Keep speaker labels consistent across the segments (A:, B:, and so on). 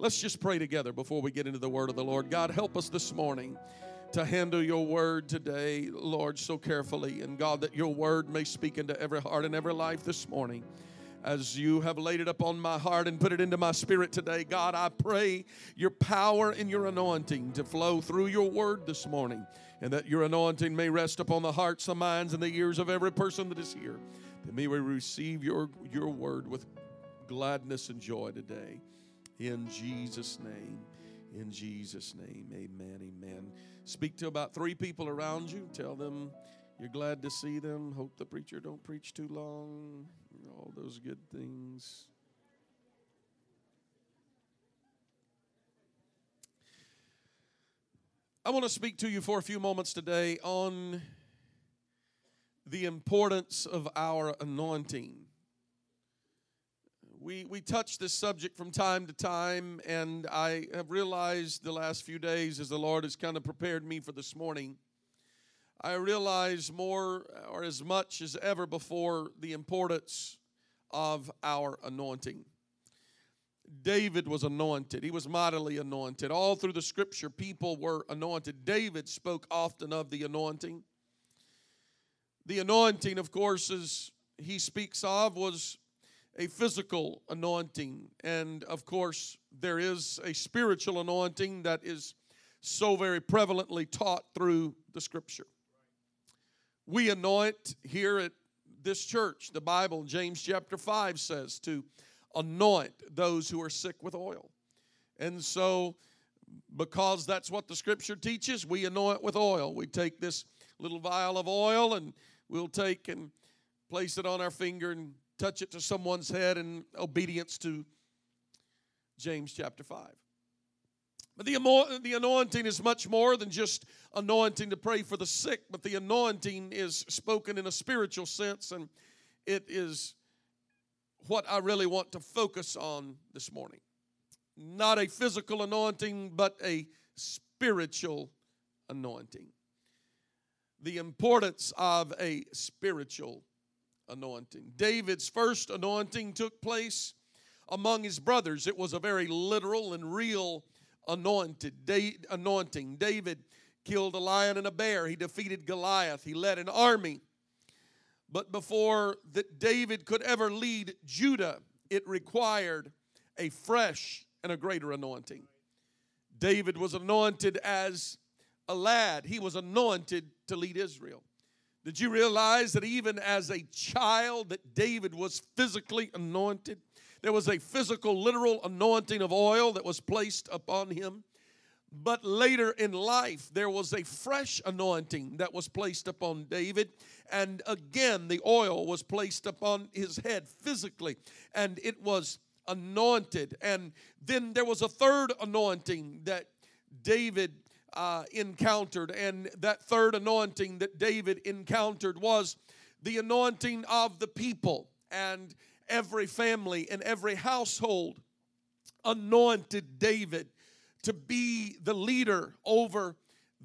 A: Let's just pray together before we get into the word of the Lord. God, help us this morning to handle your word today, Lord, so carefully. And God, that your word may speak into every heart and every life this morning. As you have laid it upon my heart and put it into my spirit today, God, I pray your power and your anointing to flow through your word this morning, and that your anointing may rest upon the hearts, the minds, and the ears of every person that is here. That may we receive your, your word with gladness and joy today. In Jesus' name. In Jesus' name. Amen. Amen. Speak to about three people around you. Tell them you're glad to see them. Hope the preacher don't preach too long. All those good things. I want to speak to you for a few moments today on the importance of our anointing. We, we touch this subject from time to time, and I have realized the last few days as the Lord has kind of prepared me for this morning, I realize more or as much as ever before the importance of our anointing. David was anointed. He was mightily anointed. All through the scripture, people were anointed. David spoke often of the anointing. The anointing, of course, as he speaks of, was a physical anointing. And of course, there is a spiritual anointing that is so very prevalently taught through the scripture. We anoint here at this church. The Bible, James chapter 5 says to anoint those who are sick with oil. And so, because that's what the scripture teaches, we anoint with oil. We take this little vial of oil and we'll take and place it on our finger and touch it to someone's head in obedience to James chapter 5. But the, the anointing is much more than just anointing to pray for the sick, but the anointing is spoken in a spiritual sense, and it is what I really want to focus on this morning. Not a physical anointing, but a spiritual anointing. The importance of a spiritual anointing. David's first anointing took place among his brothers. It was a very literal and real anointed anointing. David killed a lion and a bear. He defeated Goliath. He led an army. But before that David could ever lead Judah, it required a fresh and a greater anointing. David was anointed as a lad. He was anointed to lead Israel. Did you realize that even as a child that David was physically anointed? There was a physical literal anointing of oil that was placed upon him. But later in life, there was a fresh anointing that was placed upon David. And again, the oil was placed upon his head physically, and it was anointed. And then there was a third anointing that David uh, encountered. And that third anointing that David encountered was the anointing of the people. And every family and every household anointed David to be the leader over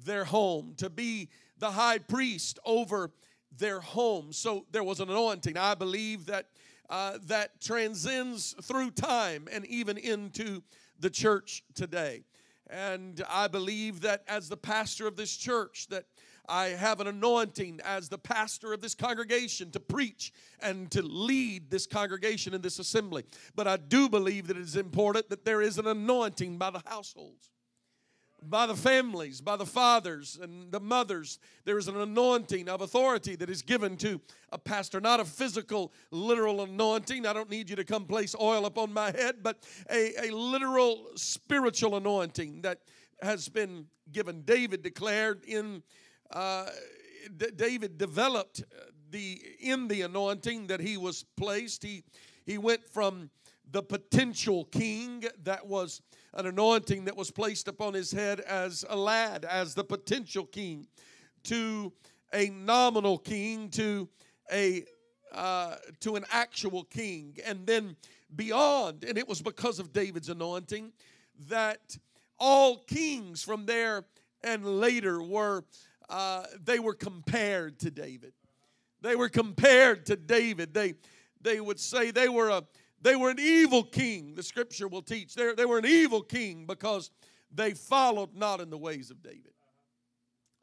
A: their home, to be the high priest over their home. So there was an anointing. I believe that uh, that transcends through time and even into the church today. And I believe that as the pastor of this church, that I have an anointing as the pastor of this congregation to preach and to lead this congregation in this assembly. But I do believe that it is important that there is an anointing by the households by the families, by the fathers and the mothers. There is an anointing of authority that is given to a pastor, not a physical, literal anointing. I don't need you to come place oil upon my head, but a, a literal spiritual anointing that has been given. David declared in, uh, D- David developed the in the anointing that he was placed. He he went from the potential king that was an anointing that was placed upon his head as a lad, as the potential king, to a nominal king, to a uh, to an actual king, and then beyond. And it was because of David's anointing that all kings from there and later were uh, they were compared to David. They were compared to David. They they would say they were a they were an evil king, the scripture will teach. They're, they were an evil king because they followed not in the ways of David.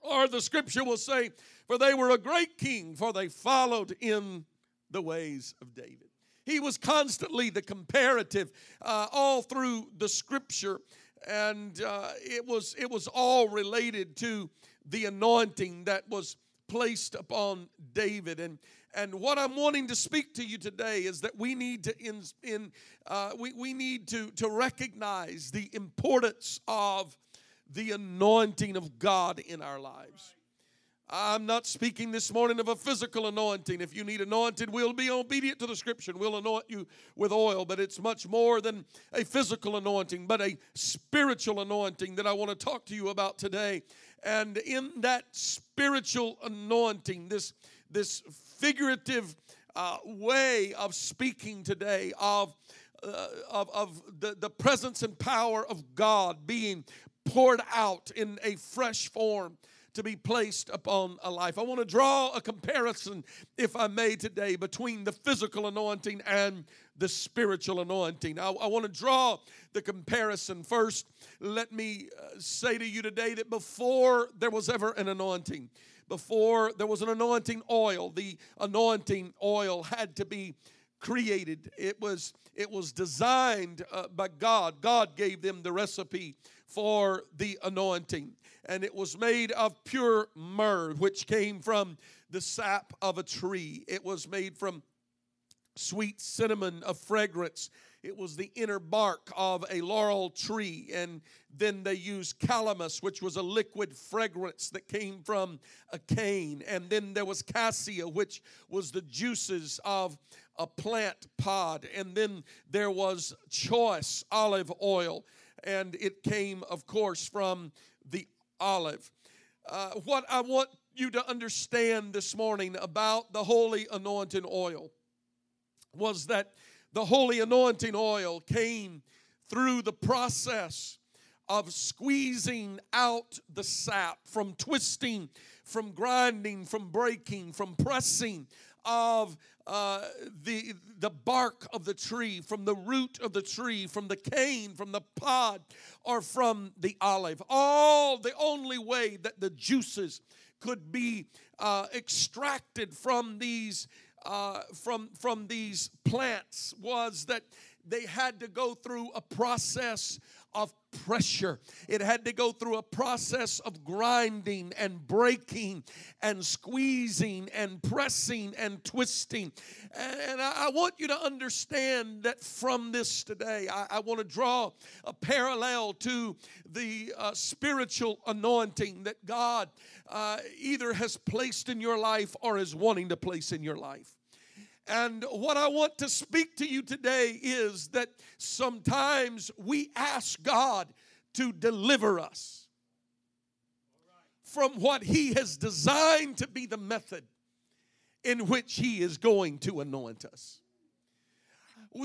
A: Or the scripture will say, For they were a great king, for they followed in the ways of David. He was constantly the comparative uh, all through the scripture, and uh, it was it was all related to the anointing that was placed upon David. And and what I'm wanting to speak to you today is that we need to in, in uh, we, we need to to recognize the importance of the anointing of God in our lives. I'm not speaking this morning of a physical anointing. If you need anointed, we'll be obedient to the scripture. We'll anoint you with oil, but it's much more than a physical anointing, but a spiritual anointing that I want to talk to you about today. And in that spiritual anointing, this, this figurative uh, way of speaking today of uh, of, of the, the presence and power of God being poured out in a fresh form to be placed upon a life. I want to draw a comparison, if I may, today between the physical anointing and the spiritual anointing. I, I want to draw the comparison. First, let me uh, say to you today that before there was ever an anointing, before there was an anointing oil, the anointing oil had to be created. It was it was designed uh, by God. God gave them the recipe for the anointing and it was made of pure myrrh, which came from the sap of a tree. It was made from sweet cinnamon of fragrance. It was the inner bark of a laurel tree. And then they used calamus, which was a liquid fragrance that came from a cane. And then there was cassia, which was the juices of a plant pod. And then there was choice olive oil. And it came, of course, from the olive. Uh, what I want you to understand this morning about the holy anointing oil was that the holy anointing oil came through the process of squeezing out the sap, from twisting, from grinding, from breaking, from pressing of uh, the, the bark of the tree, from the root of the tree, from the cane, from the pod, or from the olive. All the only way that the juices could be uh, extracted from these uh, from from these plants was that they had to go through a process of pressure. It had to go through a process of grinding and breaking and squeezing and pressing and twisting. And, I, want you to understand that from this today, I, want to draw a parallel to the uh, spiritual anointing that God uh, either has placed in your life or is wanting to place in your life. And what I want to speak to you today is that sometimes we ask God to deliver us from what He has designed to be the method in which He is going to anoint us.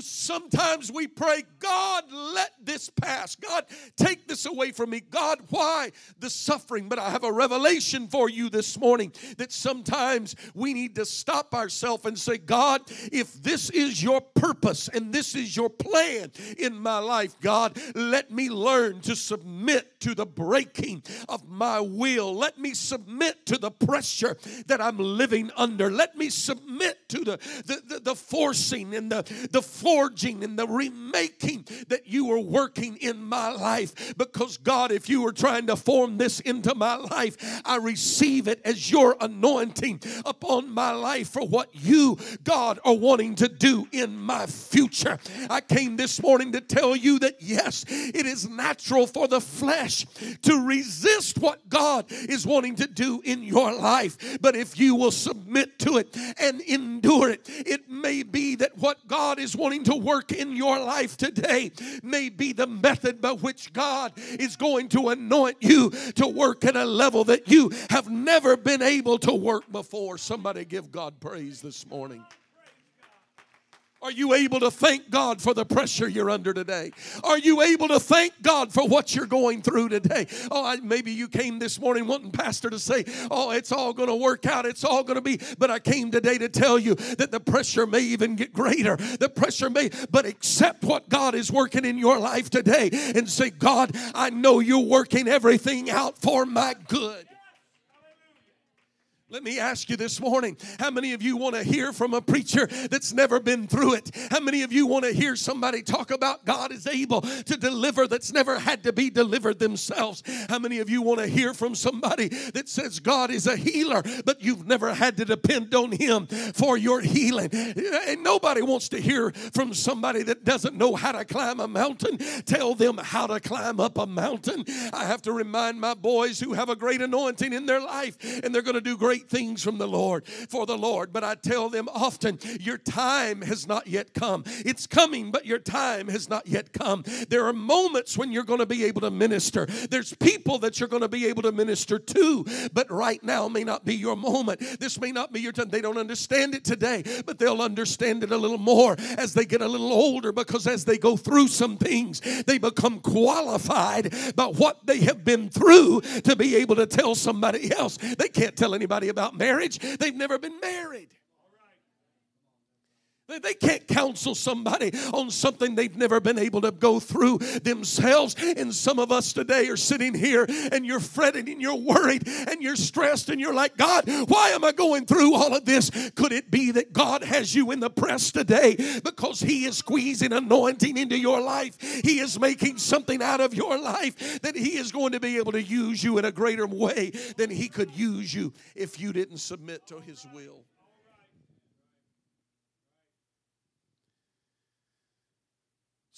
A: Sometimes we pray, God, let this pass. God, take this away from me. God, why the suffering? But I have a revelation for you this morning that sometimes we need to stop ourselves and say, God, if this is your purpose and this is your plan in my life, God, let me learn to submit to the breaking of my will. Let me submit to the pressure that I'm living under. Let me submit to the, the, the, the forcing and the, the forging and the remaking that you are working in my life. Because, God, if you were trying to form this into my life, I receive it as your anointing upon my life for what you, God, are wanting to do in my future. I came this morning to tell you that yes, it is natural for the flesh to resist what God is wanting to do in your life. But if you will submit to it and endure it, it may be that what God is wanting wanting to work in your life today may be the method by which God is going to anoint you to work at a level that you have never been able to work before. Somebody give God praise this morning. Are you able to thank God for the pressure you're under today? Are you able to thank God for what you're going through today? Oh, I, maybe you came this morning wanting Pastor to say, Oh, it's all going to work out, it's all going to be. But I came today to tell you that the pressure may even get greater. The pressure may, but accept what God is working in your life today and say, God, I know you're working everything out for my good. Let me ask you this morning how many of you want to hear from a preacher that's never been through it? How many of you want to hear somebody talk about God is able to deliver that's never had to be delivered themselves? How many of you want to hear from somebody that says God is a healer, but you've never had to depend on Him for your healing? And nobody wants to hear from somebody that doesn't know how to climb a mountain. Tell them how to climb up a mountain. I have to remind my boys who have a great anointing in their life and they're going to do great great things from the Lord for the Lord. But I tell them often, your time has not yet come. It's coming, but your time has not yet come. There are moments when you're going to be able to minister. There's people that you're going to be able to minister to, but right now may not be your moment. This may not be your time. They don't understand it today, but they'll understand it a little more as they get a little older because as they go through some things, they become qualified by what they have been through to be able to tell somebody else. They can't tell anybody about marriage. They've never been married. They can't counsel somebody on something they've never been able to go through themselves. And some of us today are sitting here and you're fretting and you're worried and you're stressed and you're like, God, why am I going through all of this? Could it be that God has you in the press today because He is squeezing anointing into your life? He is making something out of your life that He is going to be able to use you in a greater way than He could use you if you didn't submit to His will.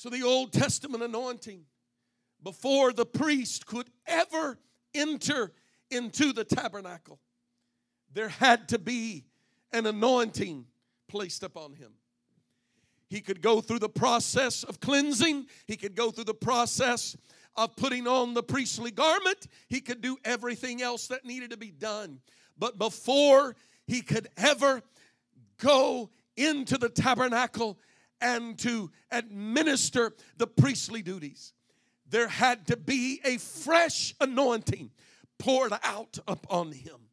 A: So the Old Testament anointing, before the priest could ever enter into the tabernacle, there had to be an anointing placed upon him. He could go through the process of cleansing, he could go through the process of putting on the priestly garment, he could do everything else that needed to be done. But before he could ever go into the tabernacle and to administer the priestly duties. There had to be a fresh anointing poured out upon him.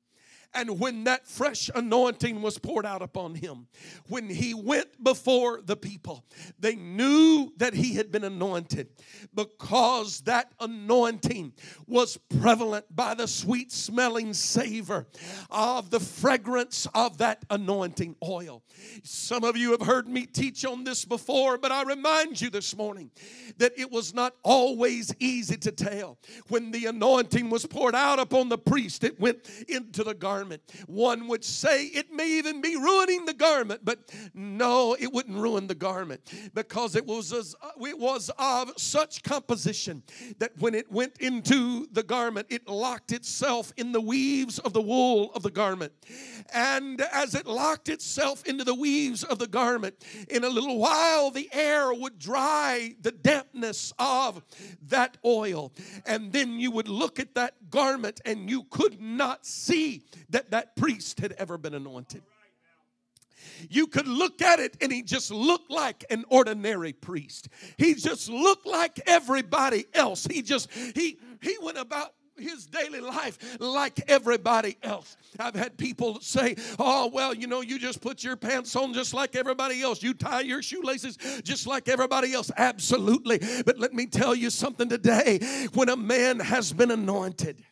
A: And when that fresh anointing was poured out upon him, when he went before the people, they knew that he had been anointed because that anointing was prevalent by the sweet smelling savor of the fragrance of that anointing oil. Some of you have heard me teach on this before, but I remind you this morning that it was not always easy to tell. When the anointing was poured out upon the priest, it went into the garment garment. One would say it may even be ruining the garment, but no, it wouldn't ruin the garment because it was as, uh, it was of such composition that when it went into the garment, it locked itself in the weaves of the wool of the garment. And as it locked itself into the weaves of the garment, in a little while the air would dry the dampness of that oil. And then you would look at that garment and you could not see that that priest had ever been anointed. You could look at it and he just looked like an ordinary priest. He just looked like everybody else. He just he he went about his daily life like everybody else. I've had people say, Oh, well, you know, you just put your pants on just like everybody else. You tie your shoelaces just like everybody else. Absolutely. But let me tell you something today when a man has been anointed,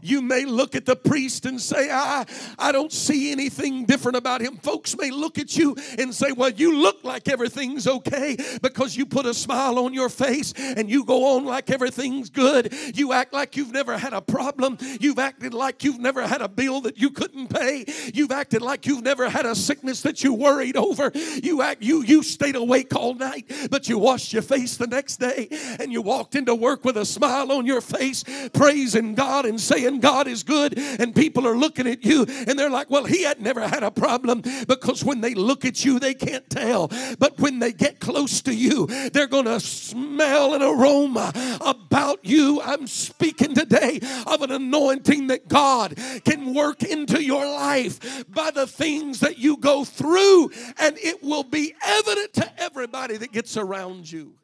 A: you may look at the priest and say, I, I don't see anything different about him. Folks may look at you and say, Well, you look like everything's okay because you put a smile on your face and you go on like everything's good. You act like you've never had a problem. You've acted like you've never had a bill that you couldn't pay. You've acted like you've never had a sickness that you worried over. You act you you stayed awake all night, but you washed your face the next day and you walked into work with a smile on your face, praising God and saying, saying God is good, and people are looking at you and they're like, well, he had never had a problem because when they look at you, they can't tell. But when they get close to you, they're going to smell an aroma about you. I'm speaking today of an anointing that God can work into your life by the things that you go through, and it will be evident to everybody that gets around you.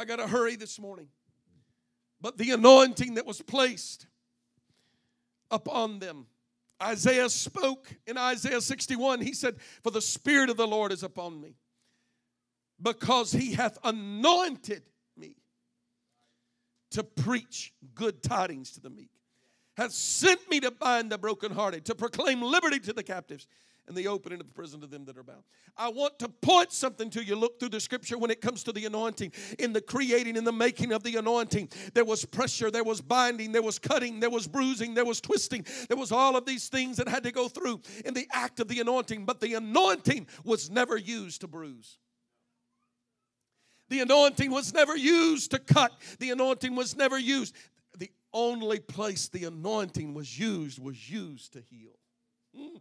A: I got to hurry this morning. But the anointing that was placed upon them. Isaiah spoke in Isaiah 61. He said, For the Spirit of the Lord is upon me, because he hath anointed me to preach good tidings to the meek, hath sent me to bind the brokenhearted, to proclaim liberty to the captives and the opening of the prison to them that are bound. I want to point something to you. Look through the scripture when it comes to the anointing. In the creating and the making of the anointing, there was pressure, there was binding, there was cutting, there was bruising, there was twisting, there was all of these things that had to go through in the act of the anointing. But the anointing was never used to bruise. The anointing was never used to cut. The anointing was never used. The only place the anointing was used was used to heal. Mm.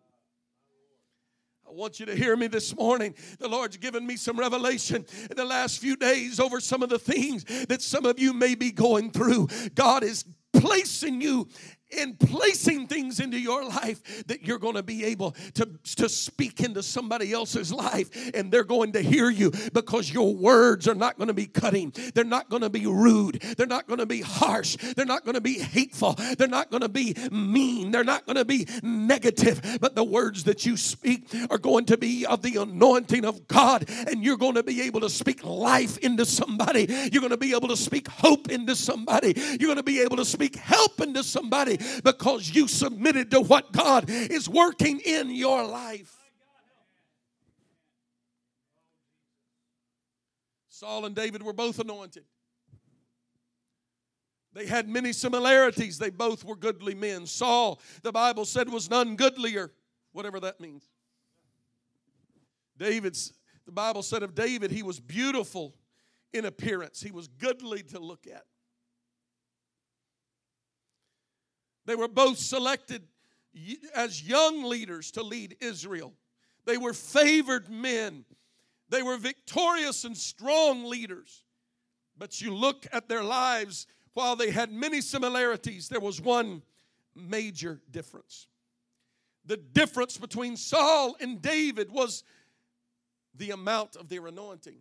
A: I want you to hear me this morning. The Lord's given me some revelation in the last few days over some of the things that some of you may be going through. God is placing you in placing things into your life that you're going to be able to, to speak into somebody else's life and they're going to hear you because your words are not going to be cutting. They're not going to be rude. They're not going to be harsh. They're not going to be hateful. They're not going to be mean. They're not going to be negative. But the words that you speak are going to be of the anointing of God and you're going to be able to speak life into somebody. You're going to be able to speak hope into somebody. You're going to be able to speak help into somebody because you submitted to what God is working in your life. Saul and David were both anointed. They had many similarities. They both were goodly men. Saul, the Bible said, was none goodlier, whatever that means. David's, the Bible said of David, he was beautiful in appearance, he was goodly to look at. They were both selected as young leaders to lead Israel. They were favored men. They were victorious and strong leaders. But you look at their lives, while they had many similarities, there was one major difference. The difference between Saul and David was the amount of their anointing.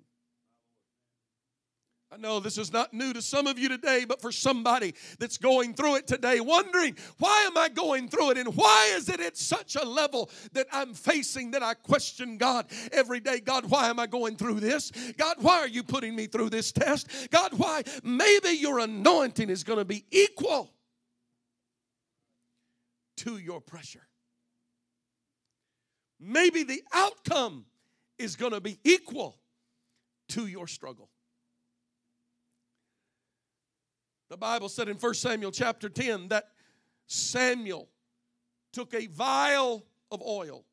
A: I know this is not new to some of you today, but for somebody that's going through it today, wondering, why am I going through it? And why is it at such a level that I'm facing that I question God every day? God, why am I going through this? God, why are you putting me through this test? God, why? Maybe your anointing is going to be equal to your pressure. Maybe the outcome is going to be equal to your struggle. The Bible said in 1 Samuel chapter 10 that Samuel took a vial of oil.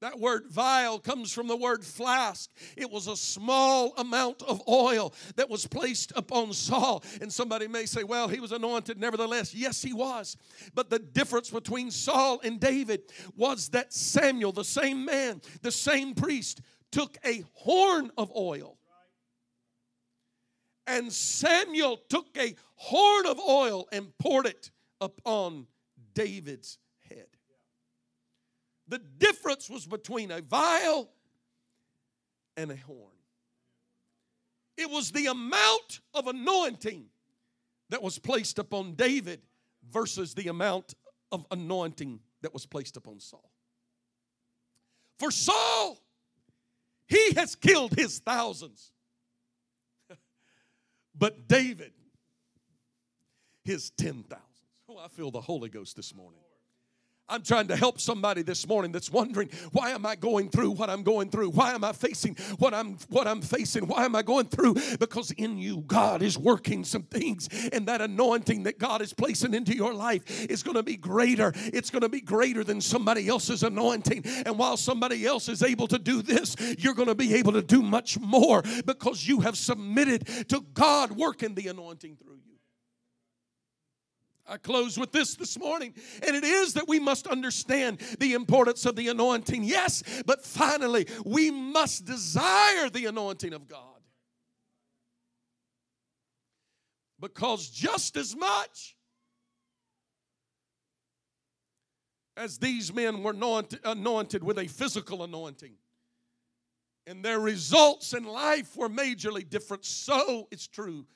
A: That word vial comes from the word flask. It was a small amount of oil that was placed upon Saul. And somebody may say, well, he was anointed nevertheless. Yes, he was. But the difference between Saul and David was that Samuel, the same man, the same priest, took a horn of oil and Samuel took a horn of oil and poured it upon David's head. The difference was between a vial and a horn. It was the amount of anointing that was placed upon David versus the amount of anointing that was placed upon Saul. For Saul, he has killed his thousands. But David, his ten thousands. Oh, I feel the Holy Ghost this morning. I'm trying to help somebody this morning that's wondering, why am I going through what I'm going through? Why am I facing what I'm what I'm facing? Why am I going through? Because in you God is working some things and that anointing that God is placing into your life is going to be greater. It's going to be greater than somebody else's anointing. And while somebody else is able to do this, you're going to be able to do much more because you have submitted to God working the anointing through you. I close with this this morning, and it is that we must understand the importance of the anointing. Yes, but finally, we must desire the anointing of God. Because just as much as these men were anointed with a physical anointing, and their results in life were majorly different, so it's true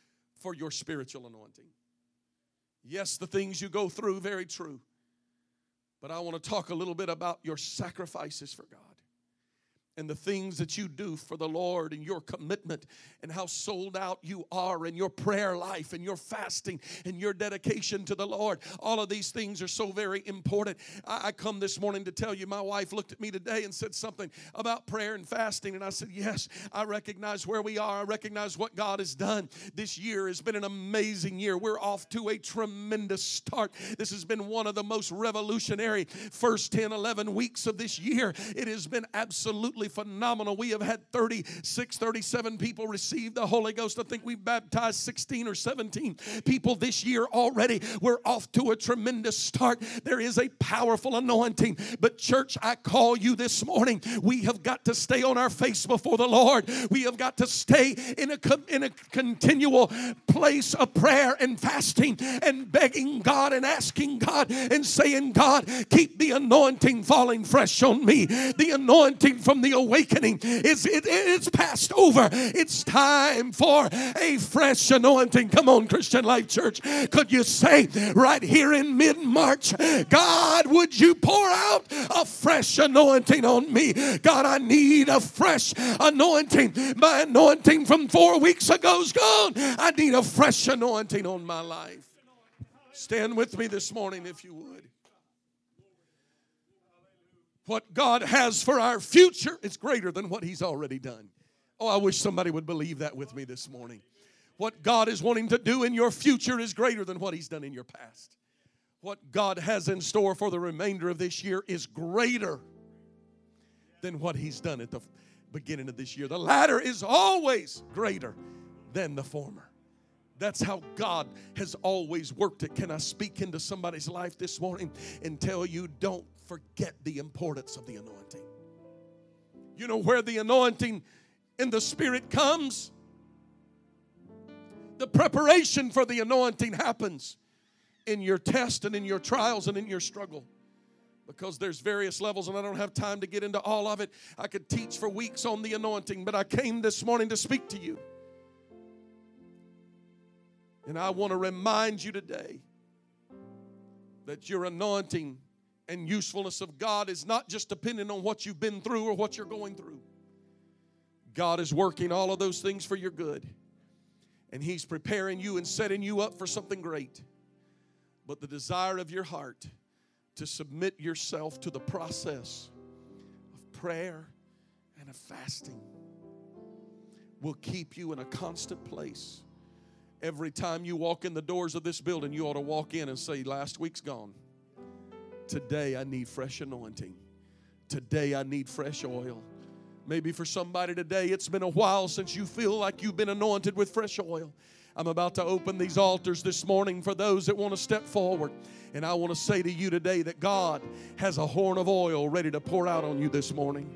A: for your spiritual anointing. Yes, the things you go through, very true. But I want to talk a little bit about your sacrifices for God and the things that you do for the Lord and your commitment and how sold out you are in your prayer life and your fasting and your dedication to the Lord. All of these things are so very important. I, come this morning to tell you, my wife looked at me today and said something about prayer and fasting. And I said, Yes, I recognize where we are. I recognize what God has done. This year has been an amazing year. We're off to a tremendous start. This has been one of the most revolutionary first 10, 11 weeks of this year. It has been absolutely absolutely phenomenal. We have had 36, 37 people receive the Holy Ghost. I think we baptized 16 or 17 people this year already. We're off to a tremendous start. There is a powerful anointing. But, church, I call you this morning. We have got to stay on our face before the Lord. We have got to stay in a, in a continual place of prayer and fasting and begging God and asking God and saying, God, keep the anointing falling fresh on me. The anointing from the awakening is it, it's passed over. It's time for a fresh anointing. Come on, Christian Life Church. Could you say right here in mid March, God, would you pour out a fresh anointing on me? God, I need a fresh anointing. My anointing from four weeks ago is gone. I need a fresh anointing on my life. Stand with me this morning if you would what God has for our future is greater than what He's already done. Oh, I wish somebody would believe that with me this morning. What God is wanting to do in your future is greater than what He's done in your past. What God has in store for the remainder of this year is greater than what He's done at the beginning of this year. The latter is always greater than the former. That's how God has always worked it. Can I speak into somebody's life this morning and tell you don't forget the importance of the anointing. You know where the anointing in the Spirit comes? The preparation for the anointing happens in your test and in your trials and in your struggle because there's various levels and I don't have time to get into all of it. I could teach for weeks on the anointing, but I came this morning to speak to you. And I want to remind you today that your anointing and usefulness of God is not just dependent on what you've been through or what you're going through. God is working all of those things for your good. And He's preparing you and setting you up for something great. But the desire of your heart to submit yourself to the process of prayer and of fasting will keep you in a constant place. Every time you walk in the doors of this building, you ought to walk in and say, Last week's gone. Today I need fresh anointing. Today I need fresh oil. Maybe for somebody today, it's been a while since you feel like you've been anointed with fresh oil. I'm about to open these altars this morning for those that want to step forward. And I want to say to you today that God has a horn of oil ready to pour out on you this morning.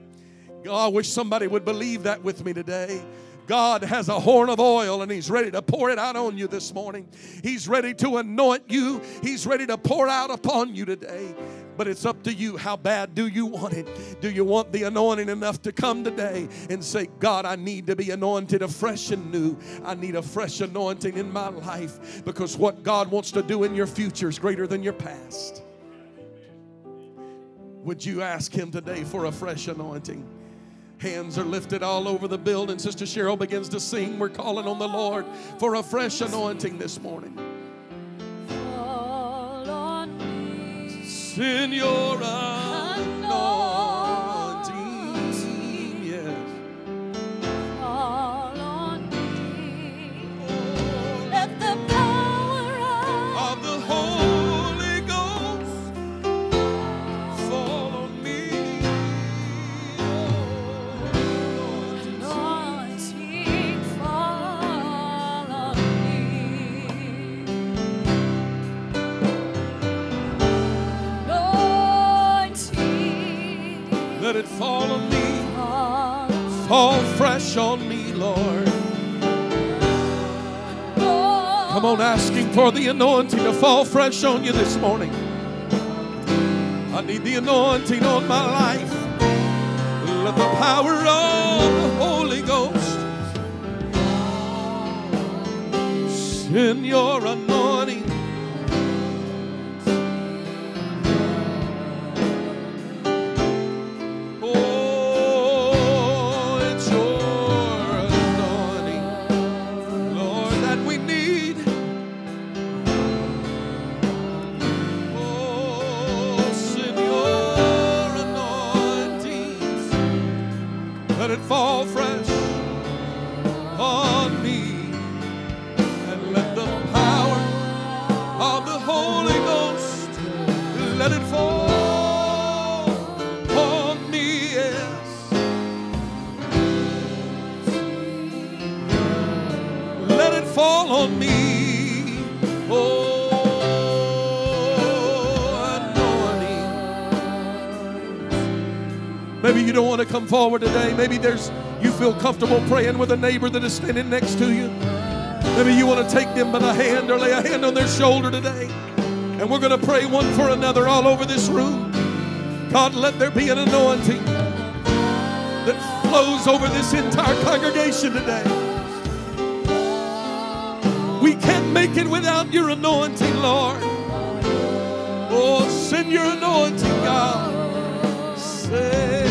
A: God, I wish somebody would believe that with me today. God has a horn of oil and He's ready to pour it out on you this morning. He's ready to anoint you, He's ready to pour out upon you today. But it's up to you. How bad do you want it? Do you want the anointing enough to come today and say, God, I need to be anointed afresh and new? I need a fresh anointing in my life because what God wants to do in your future is greater than your past. Would you ask Him today for a fresh anointing? Hands are lifted all over the building. Sister Cheryl begins to sing. We're calling on the Lord for a fresh anointing this morning. Send your anointing,
B: Let
A: it fall on me.
B: fall
A: fresh on me, Lord. Come on, asking for the anointing to fall fresh on you this morning. I need the anointing on my life. Let the power of the Holy Ghost send your anointing. Want to come forward today. Maybe there's you feel comfortable praying with a neighbor that is standing next to you. Maybe you want to take them by the hand or lay a hand on their shoulder today. And we're going to pray one for another all over this room. God, let there be an anointing that flows over this entire congregation today. We can't make it without your anointing, Lord. Oh, send your anointing, God. Send